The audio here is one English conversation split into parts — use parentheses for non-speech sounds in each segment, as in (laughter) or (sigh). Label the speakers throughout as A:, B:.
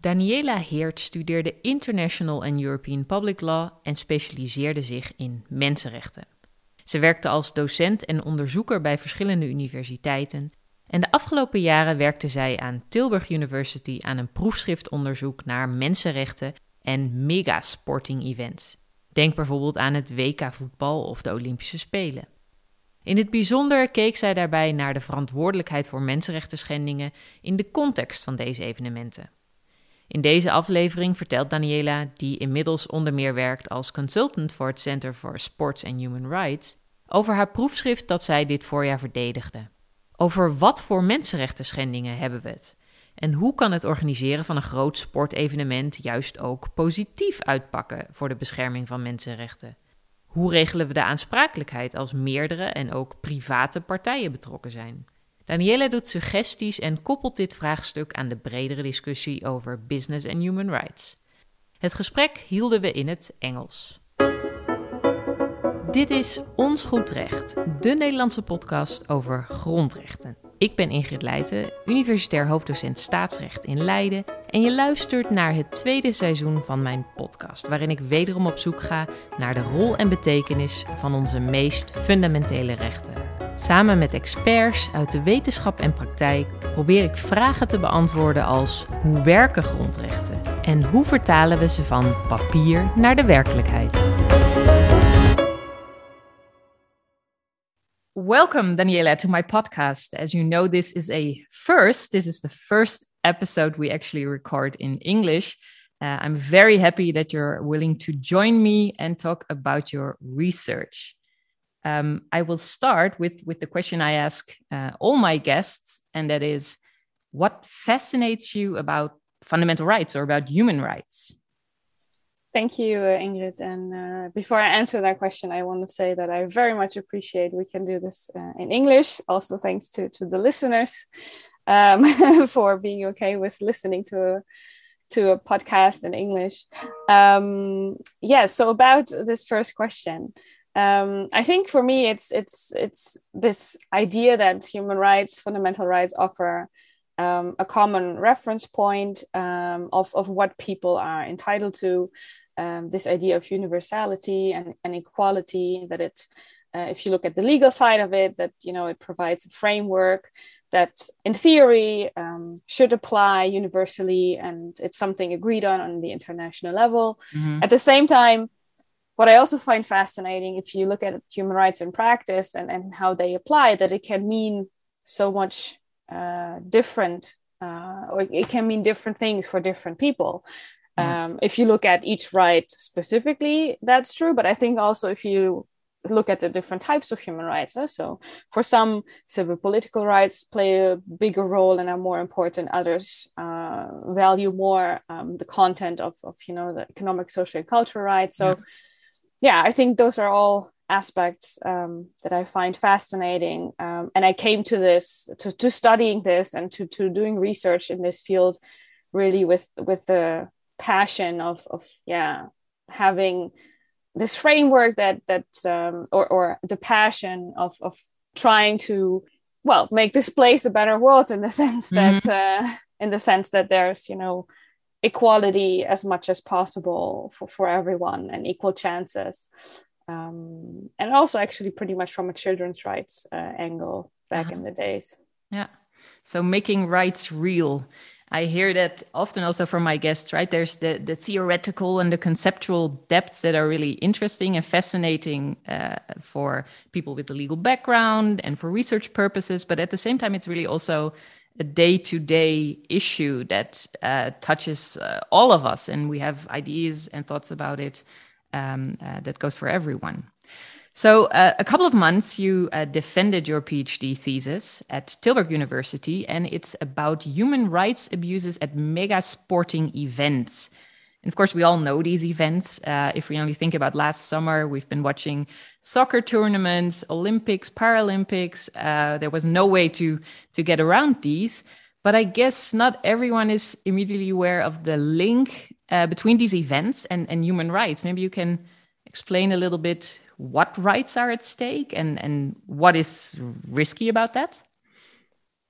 A: Daniela Heert studeerde International and European Public Law en specialiseerde zich in mensenrechten. Ze werkte als docent en onderzoeker bij verschillende universiteiten en de afgelopen jaren werkte zij aan Tilburg University aan een proefschriftonderzoek naar mensenrechten en megasporting events. Denk bijvoorbeeld aan het WK voetbal of de Olympische Spelen. In het bijzonder keek zij daarbij naar de verantwoordelijkheid voor mensenrechten schendingen in de context van deze evenementen. In deze aflevering vertelt Daniela, die inmiddels onder meer werkt als consultant voor het Center for Sports and Human Rights, over haar proefschrift dat zij dit voorjaar verdedigde. Over wat voor mensenrechten schendingen hebben we het? En hoe kan het organiseren van een groot sportevenement juist ook positief uitpakken voor de bescherming van mensenrechten? Hoe regelen we de aansprakelijkheid als meerdere en ook private partijen betrokken zijn? Daniela doet suggesties en koppelt dit vraagstuk aan de bredere discussie over business en human rights. Het gesprek hielden we in het Engels. Dit is Ons Goed Recht, de Nederlandse podcast over grondrechten. Ik ben Ingrid Leijten, universitair hoofddocent staatsrecht in Leiden. En je luistert naar het tweede seizoen van mijn podcast, waarin ik wederom op zoek ga naar de rol en betekenis van onze meest fundamentele rechten. Samen met experts uit de wetenschap en praktijk probeer ik vragen te beantwoorden als hoe werken grondrechten en hoe vertalen we ze van papier naar de werkelijkheid. Welcome, Daniela, to my podcast. As you know, this is a first. This is the first episode we actually record in English. Uh, I'm very happy that you're willing to join me and talk about your research. Um, I will start with, with the question I ask uh, all my guests, and that is what fascinates you about fundamental rights or about human rights?
B: Thank you, uh, Ingrid. And uh, before I answer that question, I want to say that I very much appreciate we can do this uh, in English. Also, thanks to, to the listeners um, (laughs) for being okay with listening to a, to a podcast in English. Um, yeah. So about this first question, um, I think for me, it's it's it's this idea that human rights, fundamental rights, offer um, a common reference point um, of, of what people are entitled to, um, this idea of universality and, and equality, that it, uh, if you look at the legal side of it, that, you know, it provides a framework that in theory um, should apply universally and it's something agreed on on the international level. Mm-hmm. At the same time, what I also find fascinating, if you look at human rights in practice and, and how they apply, that it can mean so much uh, different uh, or it can mean different things for different people mm. um, if you look at each right specifically that's true but i think also if you look at the different types of human rights so for some civil political rights play a bigger role and are more important others uh, value more um, the content of, of you know the economic social and cultural rights so yeah. yeah i think those are all aspects um, that I find fascinating. Um, and I came to this, to, to studying this and to, to doing research in this field really with, with the passion of, of yeah, having this framework that, that um, or, or the passion of, of trying to, well, make this place a better world in the (laughs) sense mm-hmm. that, uh, in the sense that there's, you know, equality as much as possible for, for everyone and equal chances um, and also actually pretty much from a children's rights uh, angle back uh-huh. in the days.
A: Yeah. So making rights real. I hear that often also from my guests, right? There's the, the theoretical and the conceptual depths that are really interesting and fascinating uh, for people with a legal background and for research purposes. But at the same time, it's really also a day to day issue that uh, touches uh, all of us. And we have ideas and thoughts about it um, uh, that goes for everyone. So, uh, a couple of months, you uh, defended your PhD thesis at Tilburg University, and it's about human rights abuses at mega sporting events. And of course, we all know these events. Uh, if we only think about last summer, we've been watching soccer tournaments, Olympics, Paralympics. Uh, there was no way to to get around these. But I guess not everyone is immediately aware of the link uh, between these events and, and human rights. Maybe you can explain a little bit what rights are at stake and, and what is risky about that?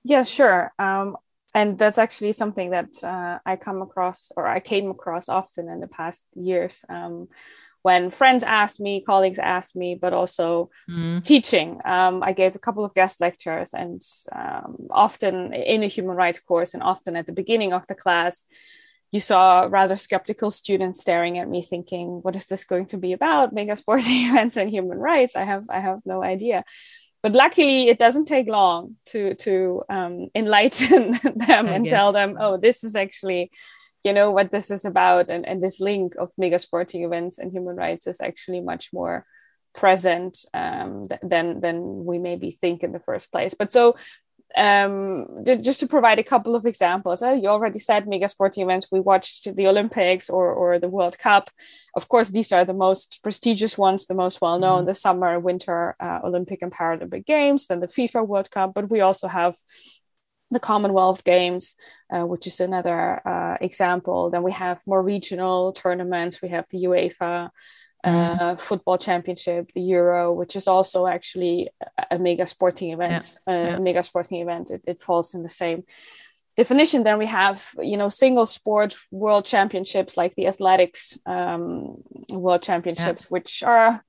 B: Yeah, sure. Um, and that's actually something that uh, I come across or I came across often in the past years. Um, when friends asked me, colleagues asked me, but also mm. teaching. Um, I gave a couple of guest lectures, and um, often in a human rights course, and often at the beginning of the class, you saw rather skeptical students staring at me, thinking, "What is this going to be about? Mega sporting (laughs) events and human rights? I have, I have no idea." But luckily, it doesn't take long to to um, enlighten (laughs) them I and guess. tell them, "Oh, this is actually." you know what this is about and, and this link of mega sporting events and human rights is actually much more present um, th- than than we maybe think in the first place but so um, just to provide a couple of examples, uh, you already said mega sporting events. We watched the Olympics or, or the World Cup. Of course, these are the most prestigious ones, the most well known, mm-hmm. the summer, winter uh, Olympic and Paralympic Games, then the FIFA World Cup. But we also have the Commonwealth Games, uh, which is another uh, example. Then we have more regional tournaments. We have the UEFA. Uh, Football Championship, the Euro, which is also actually a, a mega sporting event. Yeah. Uh, yeah. Mega sporting event. It, it falls in the same definition. Then we have, you know, single sport world championships like the athletics um, world championships, yeah. which are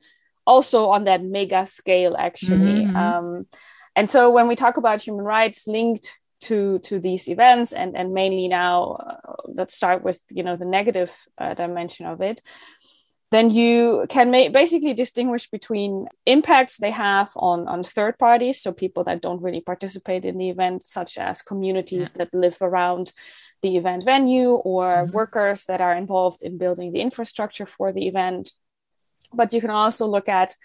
B: also on that mega scale, actually. Mm-hmm. Um, and so when we talk about human rights linked to to these events and and mainly now uh, let's start with you know the negative uh, dimension of it then you can ma- basically distinguish between impacts they have on on third parties so people that don't really participate in the event such as communities yeah. that live around the event venue or mm-hmm. workers that are involved in building the infrastructure for the event but you can also look at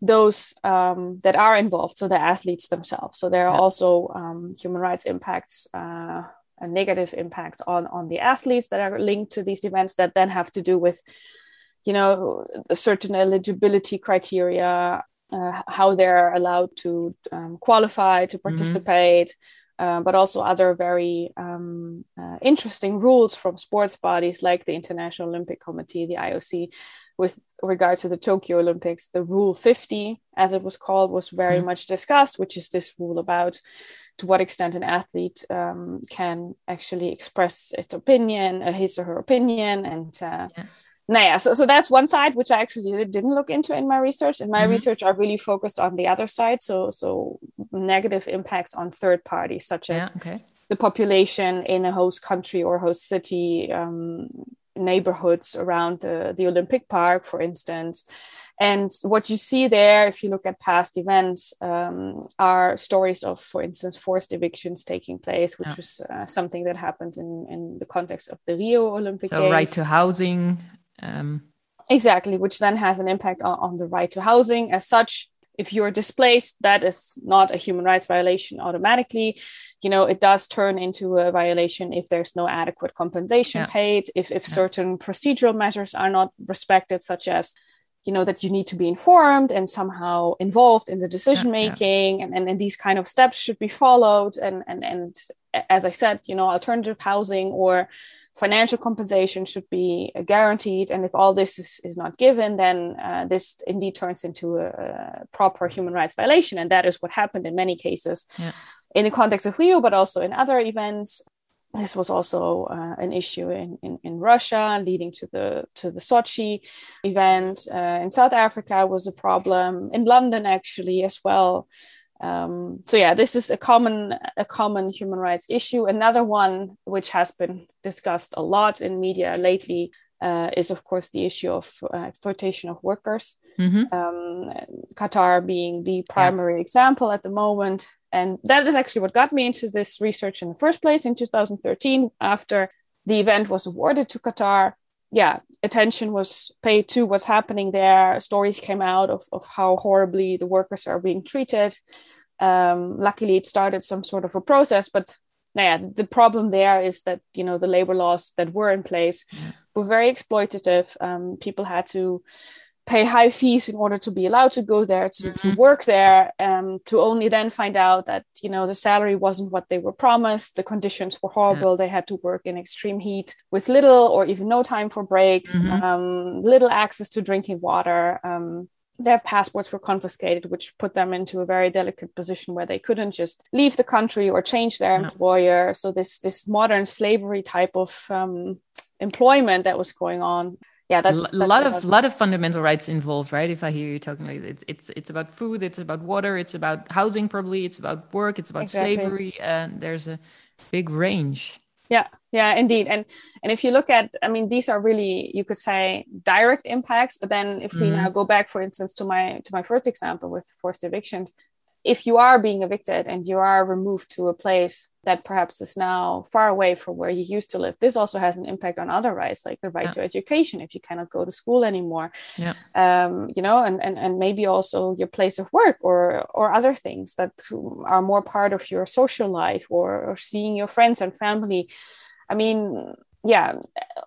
B: those um, that are involved, so the athletes themselves. So there are yeah. also um, human rights impacts uh, and negative impacts on on the athletes that are linked to these events that then have to do with, you know, certain eligibility criteria, uh, how they're allowed to um, qualify to mm-hmm. participate. Mm-hmm. Uh, but also other very um, uh, interesting rules from sports bodies like the International Olympic Committee, the IOC, with regard to the Tokyo Olympics, the Rule 50, as it was called, was very mm. much discussed, which is this rule about to what extent an athlete um, can actually express its opinion, uh, his or her opinion, and uh, yeah. Yeah. so, so that's one side which I actually didn't look into in my research. In my mm-hmm. research, I really focused on the other side, so so negative impacts on third parties, such as yeah, okay. the population in a host country or host city, um, neighborhoods around the, the Olympic Park, for instance. And what you see there, if you look at past events, um, are stories of, for instance, forced evictions taking place, which yeah. was uh, something that happened in, in the context of the Rio Olympic so Games.
A: right to housing. Um...
B: Exactly, which then has an impact on, on the right to housing. As such, if you're displaced, that is not a human rights violation automatically. You know, it does turn into a violation if there's no adequate compensation yeah. paid, if, if yes. certain procedural measures are not respected, such as, you know, that you need to be informed and somehow involved in the decision making, yeah, yeah. and, and, and these kind of steps should be followed. And, and, and as I said, you know, alternative housing or financial compensation should be guaranteed. And if all this is, is not given, then uh, this indeed turns into a, a, proper human rights violation. And that is what happened in many cases yeah. in the context of Rio, but also in other events. This was also uh, an issue in, in, in, Russia, leading to the to the Sochi event. Uh, in South Africa was a problem. In London, actually, as well um, so yeah this is a common a common human rights issue another one which has been discussed a lot in media lately uh, is of course the issue of uh, exploitation of workers mm-hmm. um, qatar being the primary yeah. example at the moment and that is actually what got me into this research in the first place in 2013 after the event was awarded to qatar yeah attention was paid to what's happening there. Stories came out of, of how horribly the workers are being treated. Um, luckily it started some sort of a process but yeah the problem there is that you know the labor laws that were in place were very exploitative. Um, people had to pay high fees in order to be allowed to go there to, mm-hmm. to work there um, to only then find out that you know the salary wasn't what they were promised the conditions were horrible they had to work in extreme heat with little or even no time for breaks mm-hmm. um, little access to drinking water um, their passports were confiscated, which put them into a very delicate position where they couldn't just leave the country or change their employer. So this this modern slavery type of um, employment that was going on. Yeah, that's,
A: a lot of lot of fundamental rights involved, right? If I hear you talking like it's it's it's about food, it's about water, it's about housing, probably it's about work, it's about exactly. slavery, and there's a big range
B: yeah yeah indeed and and if you look at i mean these are really you could say direct impacts but then if we mm-hmm. now go back for instance to my to my first example with forced evictions if you are being evicted and you are removed to a place that perhaps is now far away from where you used to live, this also has an impact on other rights, like the right yeah. to education if you cannot go to school anymore.
A: Yeah.
B: Um, you know, and, and and maybe also your place of work or or other things that are more part of your social life or, or seeing your friends and family. I mean, yeah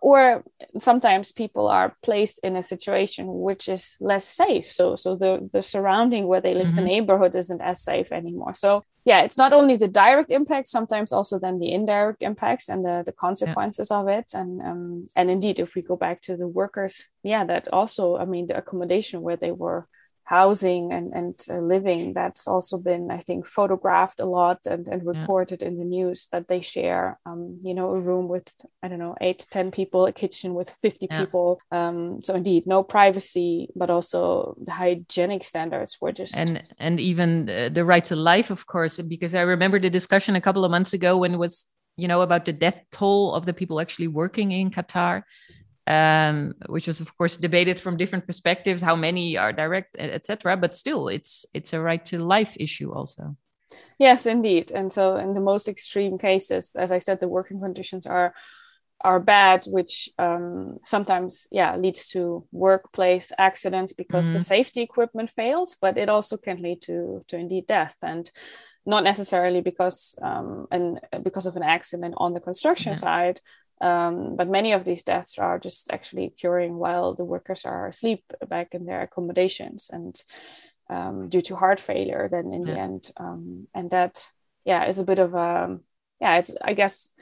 B: or sometimes people are placed in a situation which is less safe so so the the surrounding where they live mm-hmm. the neighborhood isn't as safe anymore so yeah it's not only the direct impacts sometimes also then the indirect impacts and the the consequences yeah. of it and um and indeed if we go back to the workers yeah that also i mean the accommodation where they were housing and, and uh, living that's also been i think photographed a lot and, and reported yeah. in the news that they share um, you know a room with i don't know eight ten people a kitchen with 50 yeah. people um, so indeed no privacy but also the hygienic standards were just
A: and and even uh, the right to life of course because i remember the discussion a couple of months ago when it was you know about the death toll of the people actually working in qatar um, which was of course debated from different perspectives how many are direct etc but still it's it's a right to life issue also
B: yes indeed and so in the most extreme cases as i said the working conditions are are bad which um, sometimes yeah leads to workplace accidents because mm-hmm. the safety equipment fails but it also can lead to to indeed death and not necessarily because um, and because of an accident on the construction yeah. side um, but many of these deaths are just actually occurring while the workers are asleep back in their accommodations and um, due to heart failure then in yeah. the end um, and that yeah is a bit of a yeah it's i guess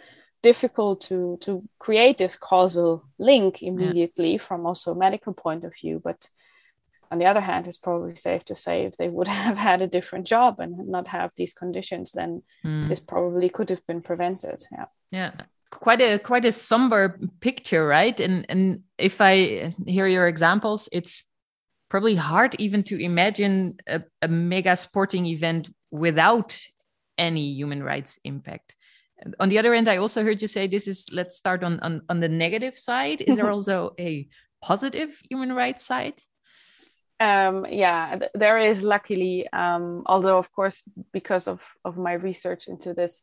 B: difficult to to create this causal link immediately yeah. from also a medical point of view but on the other hand it's probably safe to say if they would (laughs) have had a different job and not have these conditions then mm. this probably could have been prevented yeah
A: yeah quite a quite a somber picture right? And and if i hear your examples it's probably hard even to imagine a, a mega sporting event without any human rights impact. On the other end i also heard you say this is let's start on on, on the negative side. Is there (laughs) also a positive human rights side?
B: Um, yeah th- there is luckily um, although of course because of of my research into this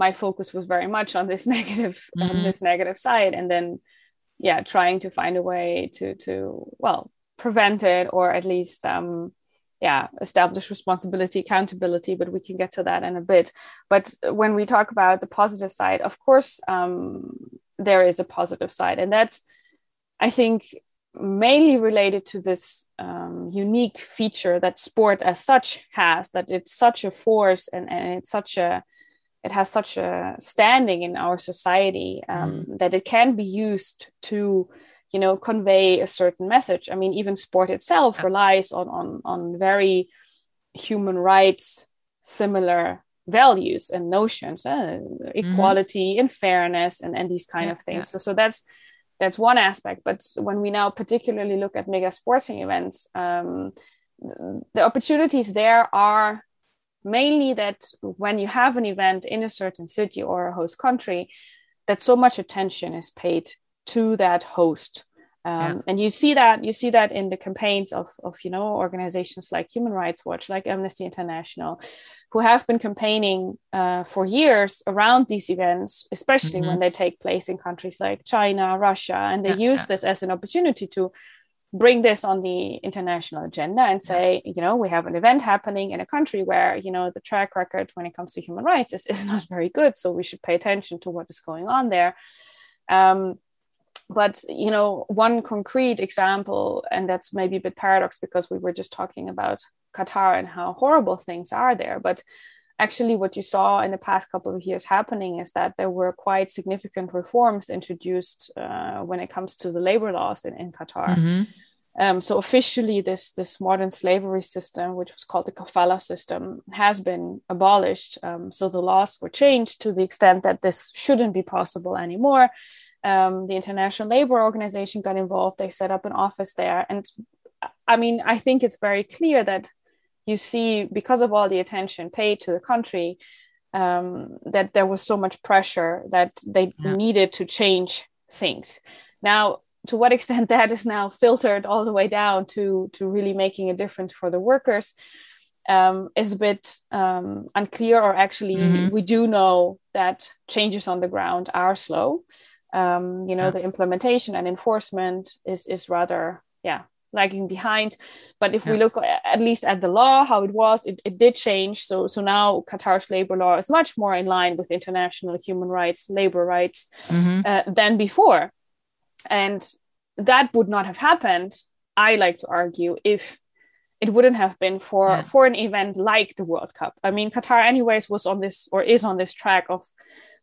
B: my focus was very much on this (laughs) negative mm-hmm. on this negative side and then yeah trying to find a way to to well prevent it or at least um yeah establish responsibility accountability but we can get to that in a bit but when we talk about the positive side of course um there is a positive side and that's i think mainly related to this um, unique feature that sport as such has that it's such a force and, and it's such a it has such a standing in our society um, mm. that it can be used to you know convey a certain message i mean even sport itself yeah. relies on on on very human rights similar values and notions uh, mm-hmm. equality and fairness and, and these kind yeah, of things yeah. so, so that's that's one aspect but when we now particularly look at mega sporting events um, the opportunities there are mainly that when you have an event in a certain city or a host country that so much attention is paid to that host um, yeah. and you see that you see that in the campaigns of, of you know organizations like human rights watch like amnesty international who have been campaigning uh, for years around these events especially mm-hmm. when they take place in countries like china russia and they yeah, use yeah. this as an opportunity to bring this on the international agenda and say you know we have an event happening in a country where you know the track record when it comes to human rights is, is (laughs) not very good so we should pay attention to what is going on there. Um, but you know one concrete example and that's maybe a bit paradox because we were just talking about qatar and how horrible things are there but actually what you saw in the past couple of years happening is that there were quite significant reforms introduced uh, when it comes to the labor laws in, in Qatar. Mm-hmm. Um, so officially, this this modern slavery system, which was called the kafala system, has been abolished. Um, so the laws were changed to the extent that this shouldn't be possible anymore. Um, the International Labor Organization got involved. They set up an office there, and I mean, I think it's very clear that you see because of all the attention paid to the country um, that there was so much pressure that they yeah. needed to change things. Now, to what extent (laughs) that is now filtered all the way down to to really making a difference for the workers um, is a bit um, unclear. Or actually, mm-hmm. we do know that changes on the ground are slow. Um, you know, yeah. the implementation and enforcement is is rather yeah lagging behind. But if yeah. we look at least at the law, how it was, it, it did change. So so now Qatar's labor law is much more in line with international human rights, labor rights mm-hmm. uh, than before. And that would not have happened, I like to argue, if it wouldn't have been for yeah. for an event like the World Cup. I mean, Qatar anyways was on this or is on this track of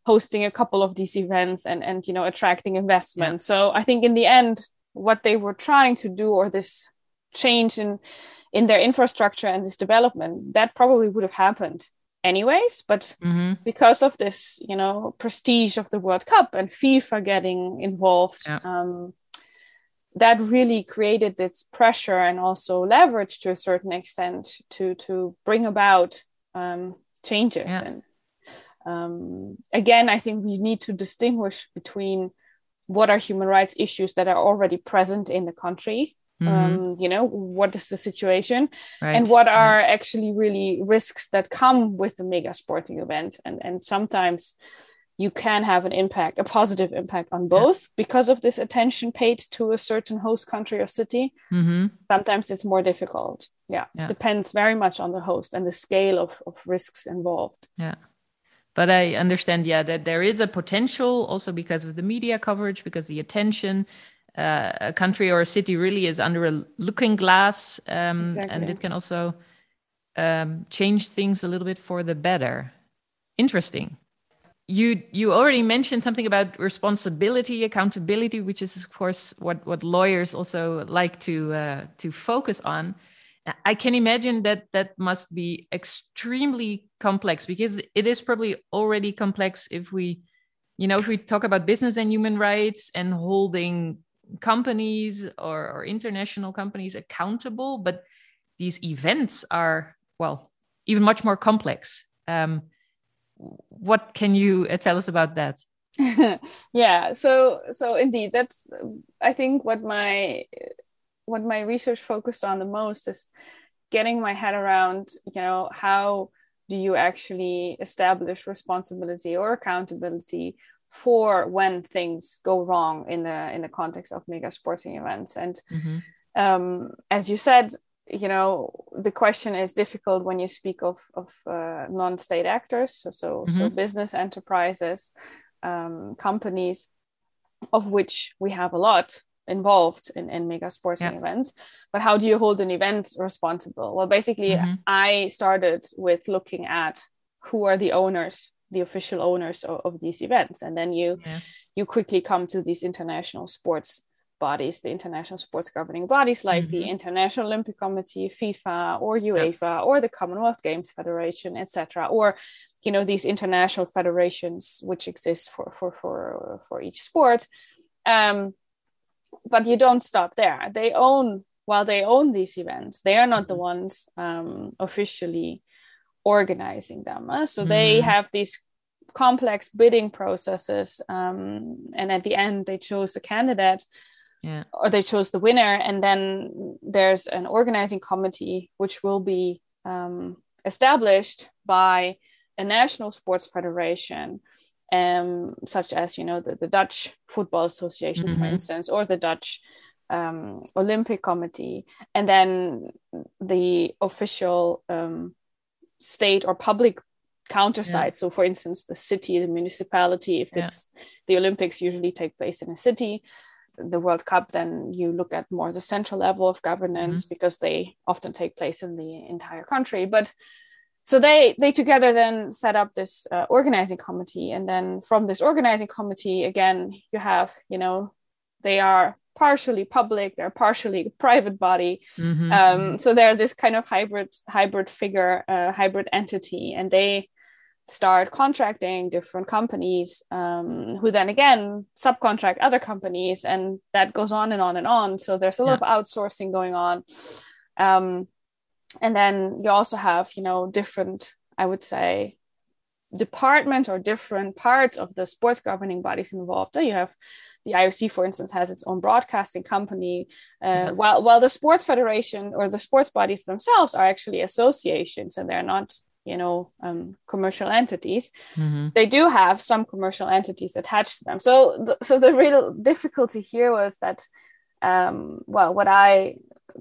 B: hosting a couple of these events and and you know attracting investment. Yeah. So I think in the end what they were trying to do or this change in in their infrastructure and this development that probably would have happened anyways but mm-hmm. because of this you know prestige of the world cup and fifa getting involved yeah. um, that really created this pressure and also leverage to a certain extent to to bring about um, changes yeah. and um, again i think we need to distinguish between what are human rights issues that are already present in the country mm-hmm. um, you know what is the situation right. and what are yeah. actually really risks that come with a mega sporting event and and sometimes you can have an impact a positive impact on both yeah. because of this attention paid to a certain host country or city mm-hmm. sometimes it's more difficult yeah. yeah depends very much on the host and the scale of, of risks involved
A: yeah but I understand, yeah, that there is a potential also because of the media coverage, because the attention. Uh, a country or a city really is under a looking glass, um, exactly. and it can also um, change things a little bit for the better. Interesting. You you already mentioned something about responsibility, accountability, which is of course what what lawyers also like to uh, to focus on. I can imagine that that must be extremely complex because it is probably already complex if we, you know, if we talk about business and human rights and holding companies or, or international companies accountable, but these events are, well, even much more complex. Um, what can you uh, tell us about that? (laughs)
B: yeah, so so indeed, that's I think what my what my research focused on the most is getting my head around you know how do you actually establish responsibility or accountability for when things go wrong in the in the context of mega sporting events and mm-hmm. um, as you said you know the question is difficult when you speak of of uh, non-state actors so so, mm-hmm. so business enterprises um, companies of which we have a lot involved in, in mega sporting yeah. events but how do you hold an event responsible well basically mm-hmm. i started with looking at who are the owners the official owners of, of these events and then you yeah. you quickly come to these international sports bodies the international sports governing bodies like mm-hmm. the international olympic committee fifa or uefa yeah. or the commonwealth games federation etc or you know these international federations which exist for for for for each sport um, but you don't stop there. They own while they own these events, they are not the mm-hmm. ones um, officially organizing them. Uh? So mm. they mm-hmm. have these complex bidding processes, um, and at the end, they chose a candidate. Yeah. Or they chose the winner, and then there's an organizing committee which will be um, established by a national sports federation um, such as you know the, the Dutch Football Association, mm-hmm. for instance, or the Dutch um, Olympic Committee, and then the official um, state or public counterside. Yeah. So, for instance, the city, the municipality, if yeah. it's the Olympics, usually take place in a city. The World Cup, then you look at more the central level of governance mm-hmm. because they often take place in the entire country. But so they they together then set up this uh, organizing committee. And then from this organizing committee again you have you know they are partially public they're partially (laughs) private body. Mm-hmm. um, so they're this kind of hybrid hybrid figure uh, hybrid entity. And they start contracting different companies um, who then again subcontract other companies. And that goes on and on and on. So there's a lot of outsourcing going on. Um, and then you also have you know different i would say department or different parts of the sports governing bodies involved. You have the IOC, for instance, has its own broadcasting company, uh, while while the sports federation or the sports bodies themselves are actually associations and they're not you know um, commercial entities mm-hmm. they do have some commercial entities attached to them. So the, so the real difficulty here was that um, well what i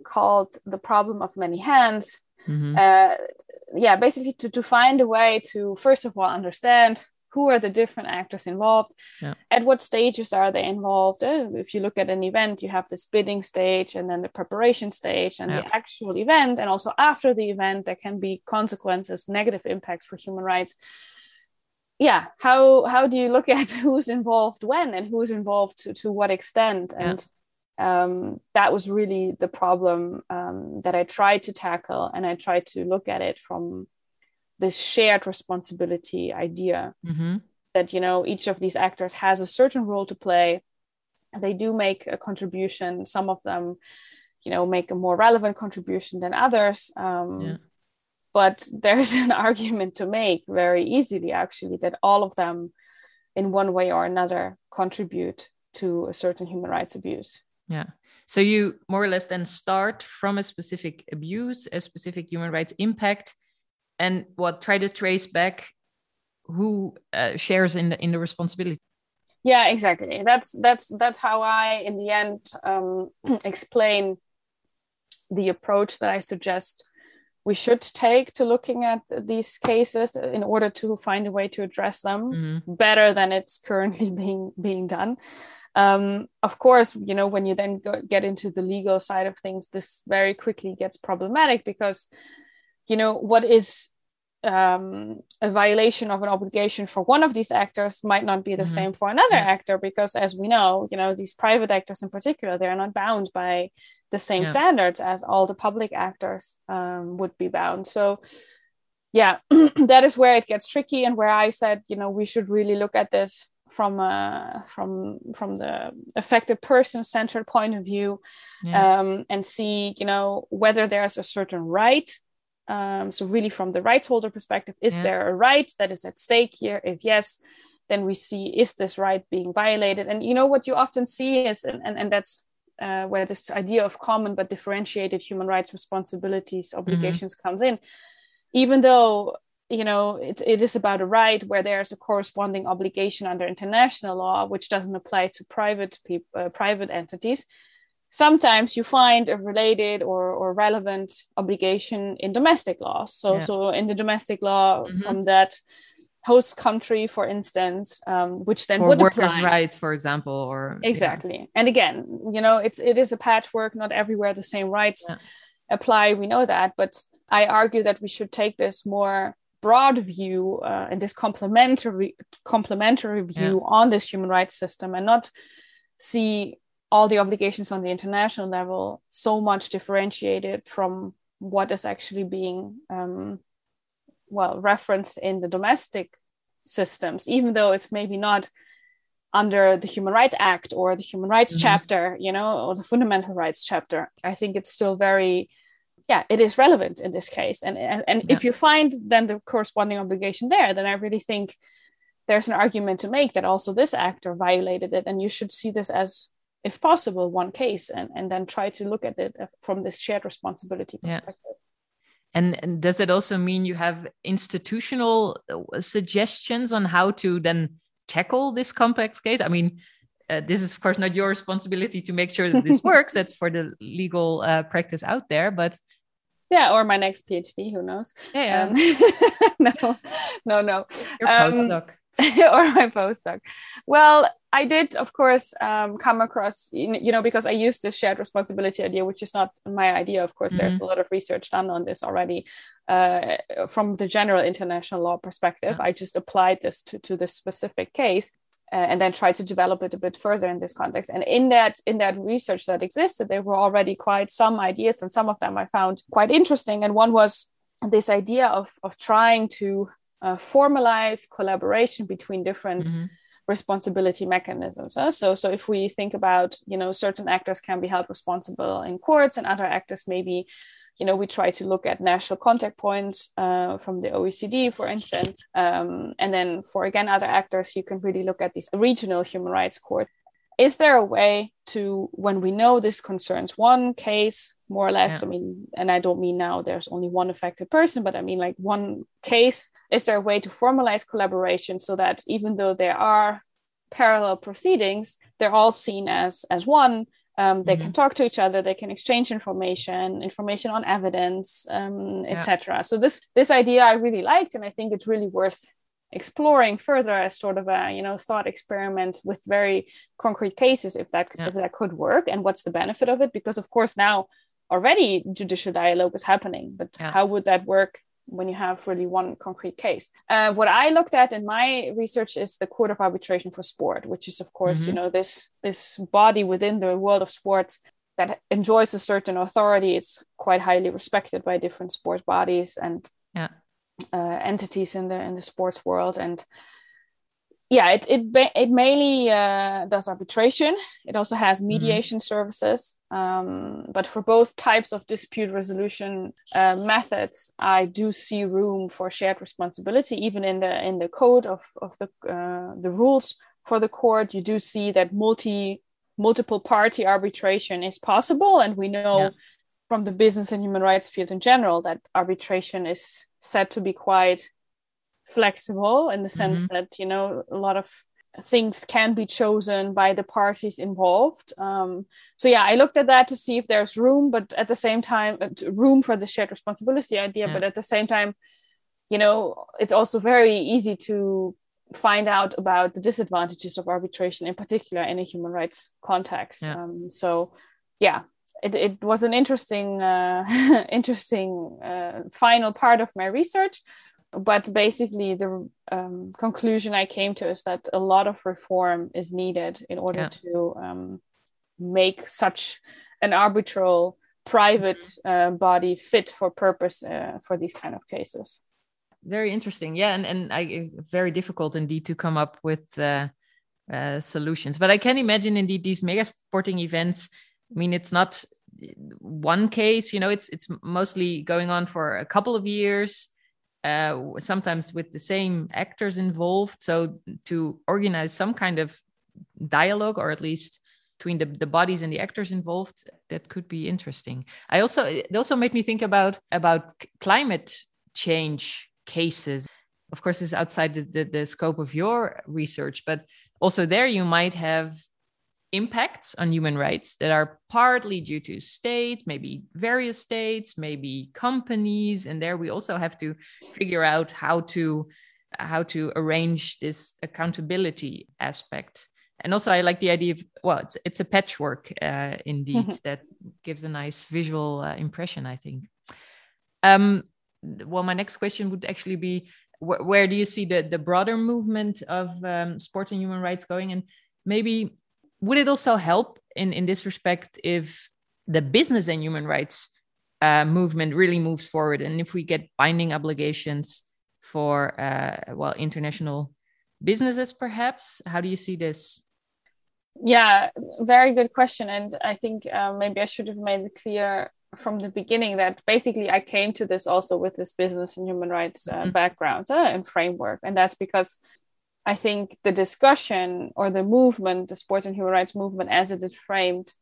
B: called the problem of many hands mm-hmm. uh, yeah basically to, to find a way to first of all understand who are the different actors involved yeah. at what stages are they involved uh, if you look at an event you have this bidding stage and then the preparation stage and yeah. the actual event and also after the event there can be consequences negative impacts for human rights yeah how how do you look (laughs) at who's involved when and who's involved to, to what extent and um, that was really the problem um, that i tried to tackle and i tried to look at it from this shared responsibility idea mm-hmm. that you know each of these actors has a certain role to play they do make a contribution some of them you know make a more relevant contribution than others um, yeah. but (laughs) there's an argument to make very easily actually that all of them in one way or another contribute to a certain human rights abuse
A: yeah. So you more or less then start from a specific abuse a specific human rights impact and what try to trace back who uh, shares in the in the responsibility.
B: Yeah exactly. That's that's that's how i in the end um, (clears throat) explain the approach that i suggest we should take to looking at these cases in order to find a way to address them mm-hmm. better than it's currently (laughs) being being done um, of course you know when you then go, get into the legal side of things this very quickly gets problematic because you know what is um, a violation of an obligation for one of these actors might not be the mm-hmm. same for another yeah. actor because as we know you know these private actors in particular they're not bound by the same yeah. standards as all the public actors um, would be bound so yeah (clears throat) that is where it gets tricky and where i said you know we should really look at this from uh, from from the affected person centered point of view yeah. um, and see you know whether there's a certain right um, so really from the rights holder perspective is yeah. there a right that is at stake here if yes then we see is this right being violated and you know what you often see is and, and, and that's uh, where this idea of common but differentiated human rights responsibilities mm-hmm. obligations mm-hmm. comes in even though you know it, it is about a right where there's a corresponding obligation under international law which doesn't apply to private people uh, private entities sometimes you find a related or, or relevant obligation in domestic law so yeah. so in the domestic law mm-hmm. from that host country for instance um, which then
A: or
B: would
A: workers
B: apply.
A: rights for example or
B: exactly yeah. and again you know it's it is a patchwork not everywhere the same rights yeah. apply we know that but i argue that we should take this more broad view uh, and this complementary complementary view on this human rights system and not see all the obligations on the international level so much differentiated from what is actually being um, well referenced in the domestic systems even though it's maybe not under the human rights act or the human rights mm-hmm. chapter you know or the fundamental rights chapter i think it's still very yeah it is relevant in this case and and, and yeah. if you find then the corresponding obligation there then i really think there's an argument to make that also this actor violated it and you should see this as if possible, one case and, and then try to look at it from this shared responsibility perspective. Yeah.
A: And, and does it also mean you have institutional uh, suggestions on how to then tackle this complex case? I mean, uh, this is of course not your responsibility to make sure that this (laughs) works. That's for the legal uh, practice out there. But
B: yeah, or my next PhD, who knows?
A: Yeah, yeah.
B: Um, (laughs) no, no, no.
A: Your postdoc. Um, (laughs)
B: or my postdoc. Well, I did, of course, um, come across, you know, because I used this shared responsibility idea, which is not my idea. Of course, mm-hmm. there's a lot of research done on this already. Uh, from the general international law perspective, yeah. I just applied this to, to this specific case. Uh, and then try to develop it a bit further in this context. And in that in that research that existed, there were already quite some ideas, and some of them I found quite interesting. And one was this idea of of trying to uh, formalize collaboration between different. Mm-hmm. responsibility mechanisms uh? so so if we think about you know certain actors can be held responsible in courts and other actors maybe you know, we try to look at national contact points uh, from the OECD, for instance. Um, and then for again other actors, you can really look at these regional human rights courts. Is there a way to, when we know this concerns one case, more or less? Yeah. I mean, and I don't mean now there's only one affected person, but I mean like one case. Is there a way to formalize collaboration so that even though there are parallel proceedings, they're all seen as as one um, they mm-hmm. can talk to each other they can exchange information information on evidence um, etc yeah. so this this idea i really liked and i think it's really worth exploring further as sort of a you know thought experiment with very concrete cases if that yeah. if that could work and what's the benefit of it because of course now already judicial dialogue is happening but yeah. how would that work when you have really one concrete case. Uh, what I looked at in my research is the Court of Arbitration for Sport, which is, of course, mm-hmm. you know this this body within the world of sports that enjoys a certain authority. It's quite highly respected by different sports bodies and yeah. uh, entities in the in the sports world, and yeah, it it it mainly uh, does arbitration. It also has mm-hmm. mediation mm-hmm. services. Um, but for both types of dispute resolution uh, methods, I do see room for shared responsibility. Even in the in the code of of the uh, the rules for the court, you do see that multi multiple party arbitration is possible, and we know. Yeah. From the business and human rights field in general, that arbitration is said to be quite flexible in the sense mm-hmm. that you know a lot of things can be chosen by the parties involved um, so yeah i looked at that to see if there's room but at the same time uh, room for the shared responsibility idea yeah. but at the same time you know it's also very easy to find out about the disadvantages of arbitration in particular in a human rights context yeah. um, so yeah it, it was an interesting uh, (laughs) interesting uh, final part of my research but basically the um, conclusion i came to is that a lot of reform is needed in order yeah. to um, make such an arbitral private mm-hmm. uh, body fit for purpose uh, for these kind of cases.
A: Very interesting. Yeah and, and I, very difficult indeed to come up with uh, uh, solutions. But i can imagine indeed these mega sporting events. I mean it's not one case you know it's it's mostly going on for a couple of years uh, sometimes with the same actors involved. So to organize some kind of dialogue, or at least between the, the bodies and the actors involved, that could be interesting. I also it also made me think about about climate change cases. Of course, it's outside the, the, the scope of your research, but also there you might have impacts on human rights that are partly due to states, maybe various states, maybe companies, and there we also have to figure out how to how to arrange this accountability aspect. And also, I like the idea of well, it's it's a patchwork uh, indeed that gives a nice visual uh, impression. I think. Um, well, my next question would actually be wh- where do you see the the broader movement of um, sports and human rights going, and maybe would it also help in in this respect if the business and human rights uh, movement really moves forward? And if we get binding obligations for uh, well international businesses perhaps? How do you see this?
B: Yeah very good question. And i think uh, maybe i should have made it clear from the beginning that basically i came to this also with this business and human rights uh, mm-hmm. background uh, and framework. And that's because I think the discussion or the movement, the sports and human rights movement as it is framed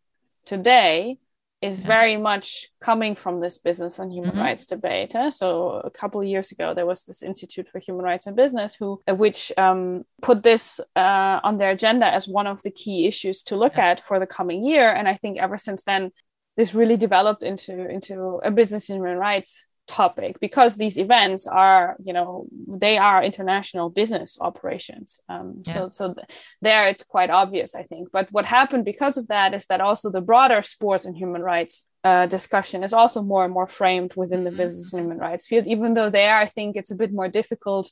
B: today, is yeah. very much coming from this business and human mm-hmm. rights debate. Huh? So a couple of years ago, there was this Institute for Human Rights and Business who, uh, which um, put this uh, on their agenda as one of the key issues to look yeah. at for the coming year. And I think ever since then, this really developed into into a business and human rights topic because these events are you know they are international business operations um, yeah. so so th- there it's quite obvious i think but what happened because of that is that also the broader sports and human rights uh, discussion is also more and more framed within mm-hmm. the business and human rights field even though there i think it's a bit more difficult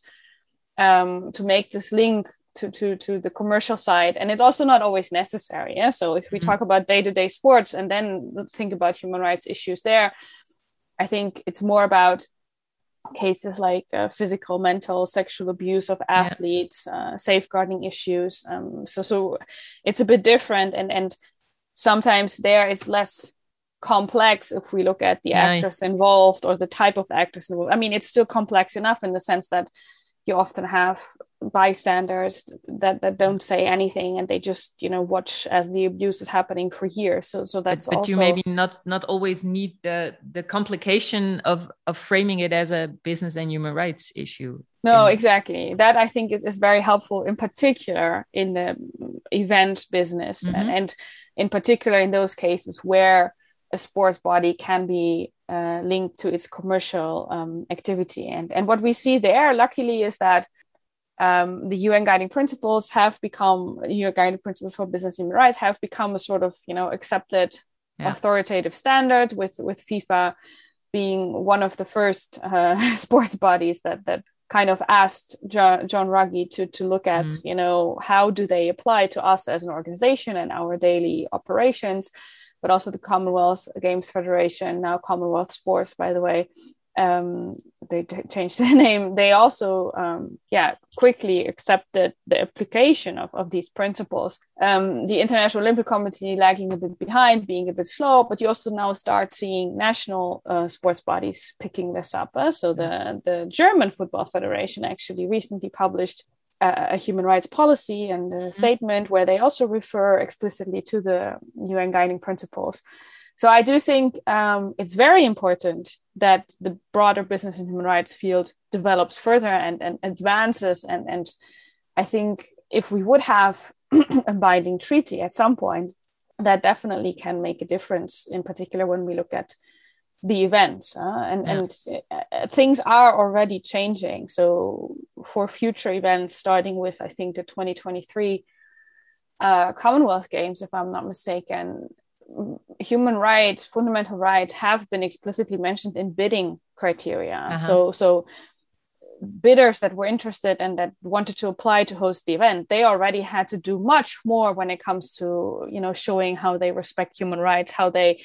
B: um, to make this link to, to, to the commercial side. And it's also not always necessary. Yeah. So if we mm-hmm. talk about day to day sports and then think about human rights issues there, I think it's more about cases like uh, physical, mental, sexual abuse of athletes, yeah. uh, safeguarding issues. Um, so, so it's a bit different, and and sometimes there it's less complex if we look at the yeah. actors involved or the type of actors involved. I mean, it's still complex enough in the sense that you often have bystanders that, that don't say anything and they just you know watch as the abuse is happening for years so so that's
A: but, but
B: also...
A: you maybe not not always need the the complication of of framing it as a business and human rights issue
B: no exactly that i think is, is very helpful in particular in the event business mm-hmm. and, and in particular in those cases where a sports body can be uh, linked to its commercial um, activity. And, and what we see there, luckily, is that um, the UN guiding principles have become UN guiding principles for business human rights have become a sort of you know accepted yeah. authoritative standard with with FIFA being one of the first uh, (laughs) sports bodies that that kind of asked John, John Ruggie to to look at mm. you know how do they apply to us as an organization and our daily operations but also the Commonwealth Games Federation, now Commonwealth Sports, by the way. Um, they t- changed (laughs) their name. They also, um, yeah, quickly accepted the application of, of these principles. Um, the International Olympic Committee lagging a bit behind, being a bit slow, but you also now start seeing national uh, sports bodies picking this up. Uh? So the the German Football Federation actually recently published a, human rights policy and a mm-hmm. statement where they also refer explicitly to the UN guiding principles. So I do think um, it's very important that the broader business and human rights field develops further and, and advances. And, and I think if we would have (clears throat) a binding treaty at some point, that definitely can make a difference, in particular when we look at the events uh, and yeah. and uh, things are already changing so for future events starting with i think the 2023 uh, commonwealth games if i'm not mistaken human rights fundamental rights have been explicitly mentioned in bidding criteria uh-huh. so so bidders that were interested and that wanted to apply to host the event they already had to do much more when it comes to you know showing how they respect human rights how they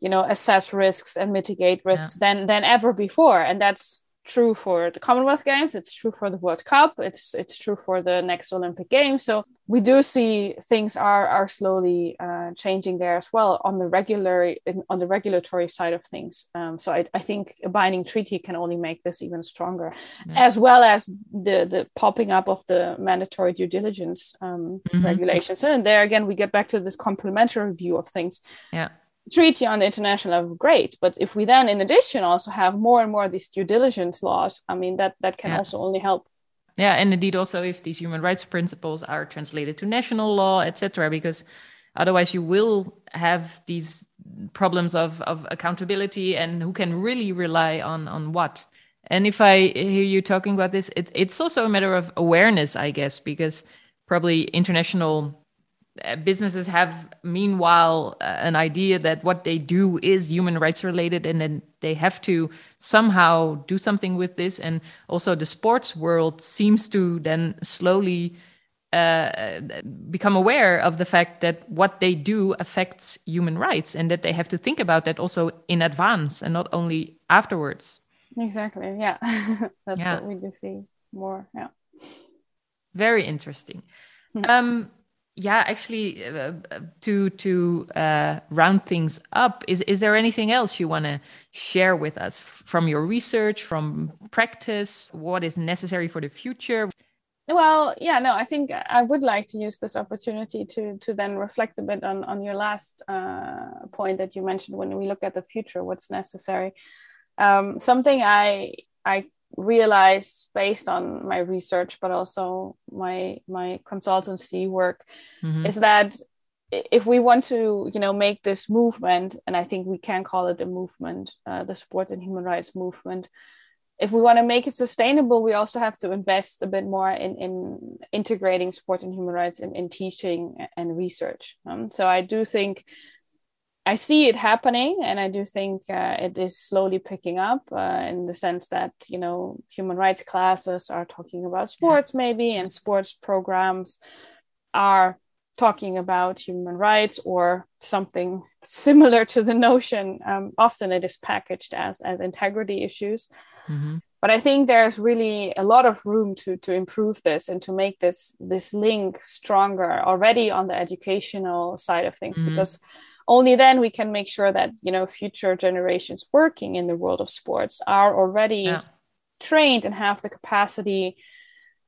B: you know assess risks and mitigate risks yeah. than than ever before and that's true for the commonwealth games it's true for the world cup it's it's true for the next olympic games. So we do see things are are slowly uh, changing there as well on the regular on the regulatory side of things. Um, so I, I think a binding treaty can only make this even stronger yeah. as well as the the popping up of the mandatory due diligence um, mm-hmm. regulations. And there again we get back to this complementary view of things.
A: Yeah
B: treaty on the international level, great. But if we then, in addition, also have more and more of these due diligence laws, I mean, that that can yeah. also only help.
A: Yeah, and indeed, also if these human rights principles are translated to national law, etc., because otherwise you will have these problems of of accountability and who can really rely on on what. And if I hear you talking about this, it, it's also a matter of awareness, I guess, because probably international businesses have meanwhile uh, an idea that what they do is human rights related and then they have to somehow do something with this. And also the sports world seems to then slowly uh, become aware of the fact that what they do affects human rights and that they have to think about that also in advance and not only afterwards.
B: Exactly. Yeah. (laughs) That's yeah. what we do see more. Yeah.
A: Very interesting. Hmm. um yeah actually uh, to to uh, round things up is is there anything else you want to share with us? From your research from practice what is necessary for the future?
B: Well yeah no i think i would like to use this opportunity to to then reflect a bit on on your last uh, point that you mentioned when we look at the future what's necessary. Um, something i i realized based on my research but also my my consultancy work mm-hmm. is that if we want to you know make this movement and i think we can call it a movement uh, the sport and human rights movement if we want to make it sustainable we also have to invest a bit more in, in integrating sport and human rights in, in teaching and research um, so i do think I see it happening, and I do think uh, it is slowly picking up uh, in the sense that you know human rights classes are talking about sports, maybe, and sports programs are talking about human rights or something similar to the notion. Um, often it is packaged as as integrity issues. Mm-hmm. But I think there's really a lot of room to to improve this and to make this this link stronger already on the educational side of things mm-hmm. because only then we can make sure that you know future generations working in the world of sports are already yeah. trained and have the capacity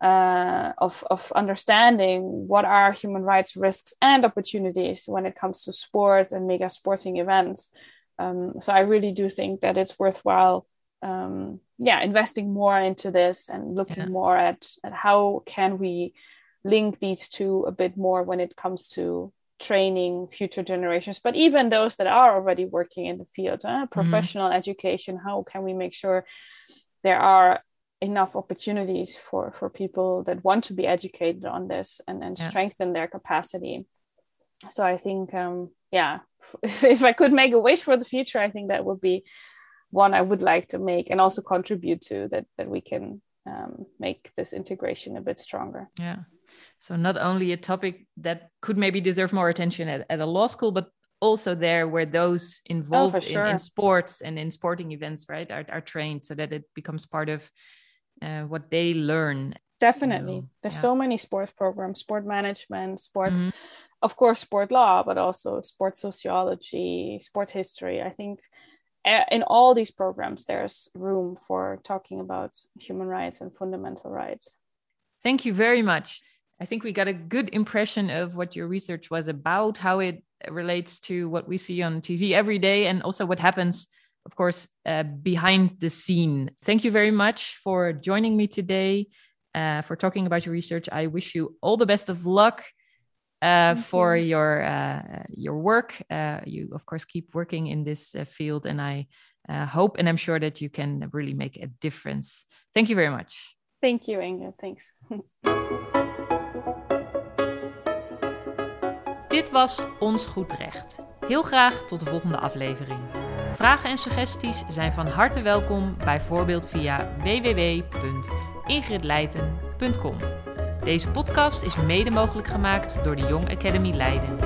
B: uh, of, of understanding what are human rights risks and opportunities when it comes to sports and mega sporting events. Um, so I really do think that it's worthwhile, um, yeah, investing more into this and looking yeah. more at, at how can we link these two a bit more when it comes to training future generations but even those that are already working in the field uh, mm-hmm. professional mm-hmm. education how can we make sure there are enough opportunities for for people that want to be educated on this and and yeah. strengthen their capacity so i think um yeah (laughs) if, if i could make a wish for the future i think that would be one i would like to make and also contribute to that that we can um, make this integration a bit stronger
A: yeah so not only a topic that could maybe deserve more attention at, at a law school but also there where those involved oh, sure. in, in, sports and in sporting events right are, are trained so that it becomes part of uh, what they learn
B: definitely there's yeah. so many sports programs sport management sports mm-hmm. of course sport law but also sport sociology sport history i think uh, in all these programs there's room for talking about human rights and fundamental rights
A: thank you very much i think we got a good impression of what your research was about how it relates to what we see on tv every day and also what happens of course, uh, behind the scene. Thank you very much for joining me today, uh, for talking about your research. I wish you all the best of luck uh, for you. your uh, your work. Uh, you, of course, keep working in this uh, field, and I hope and I'm sure that you can really make a difference. Thank you very much.
B: Thank you, Inge. Thanks. (laughs)
A: was Ons Goed Recht. Heel graag tot de volgende aflevering. Vragen en suggesties zijn van harte welkom, bijvoorbeeld via www.ingridleiten.com. Deze podcast is mede mogelijk gemaakt door de Young Academy Leiden.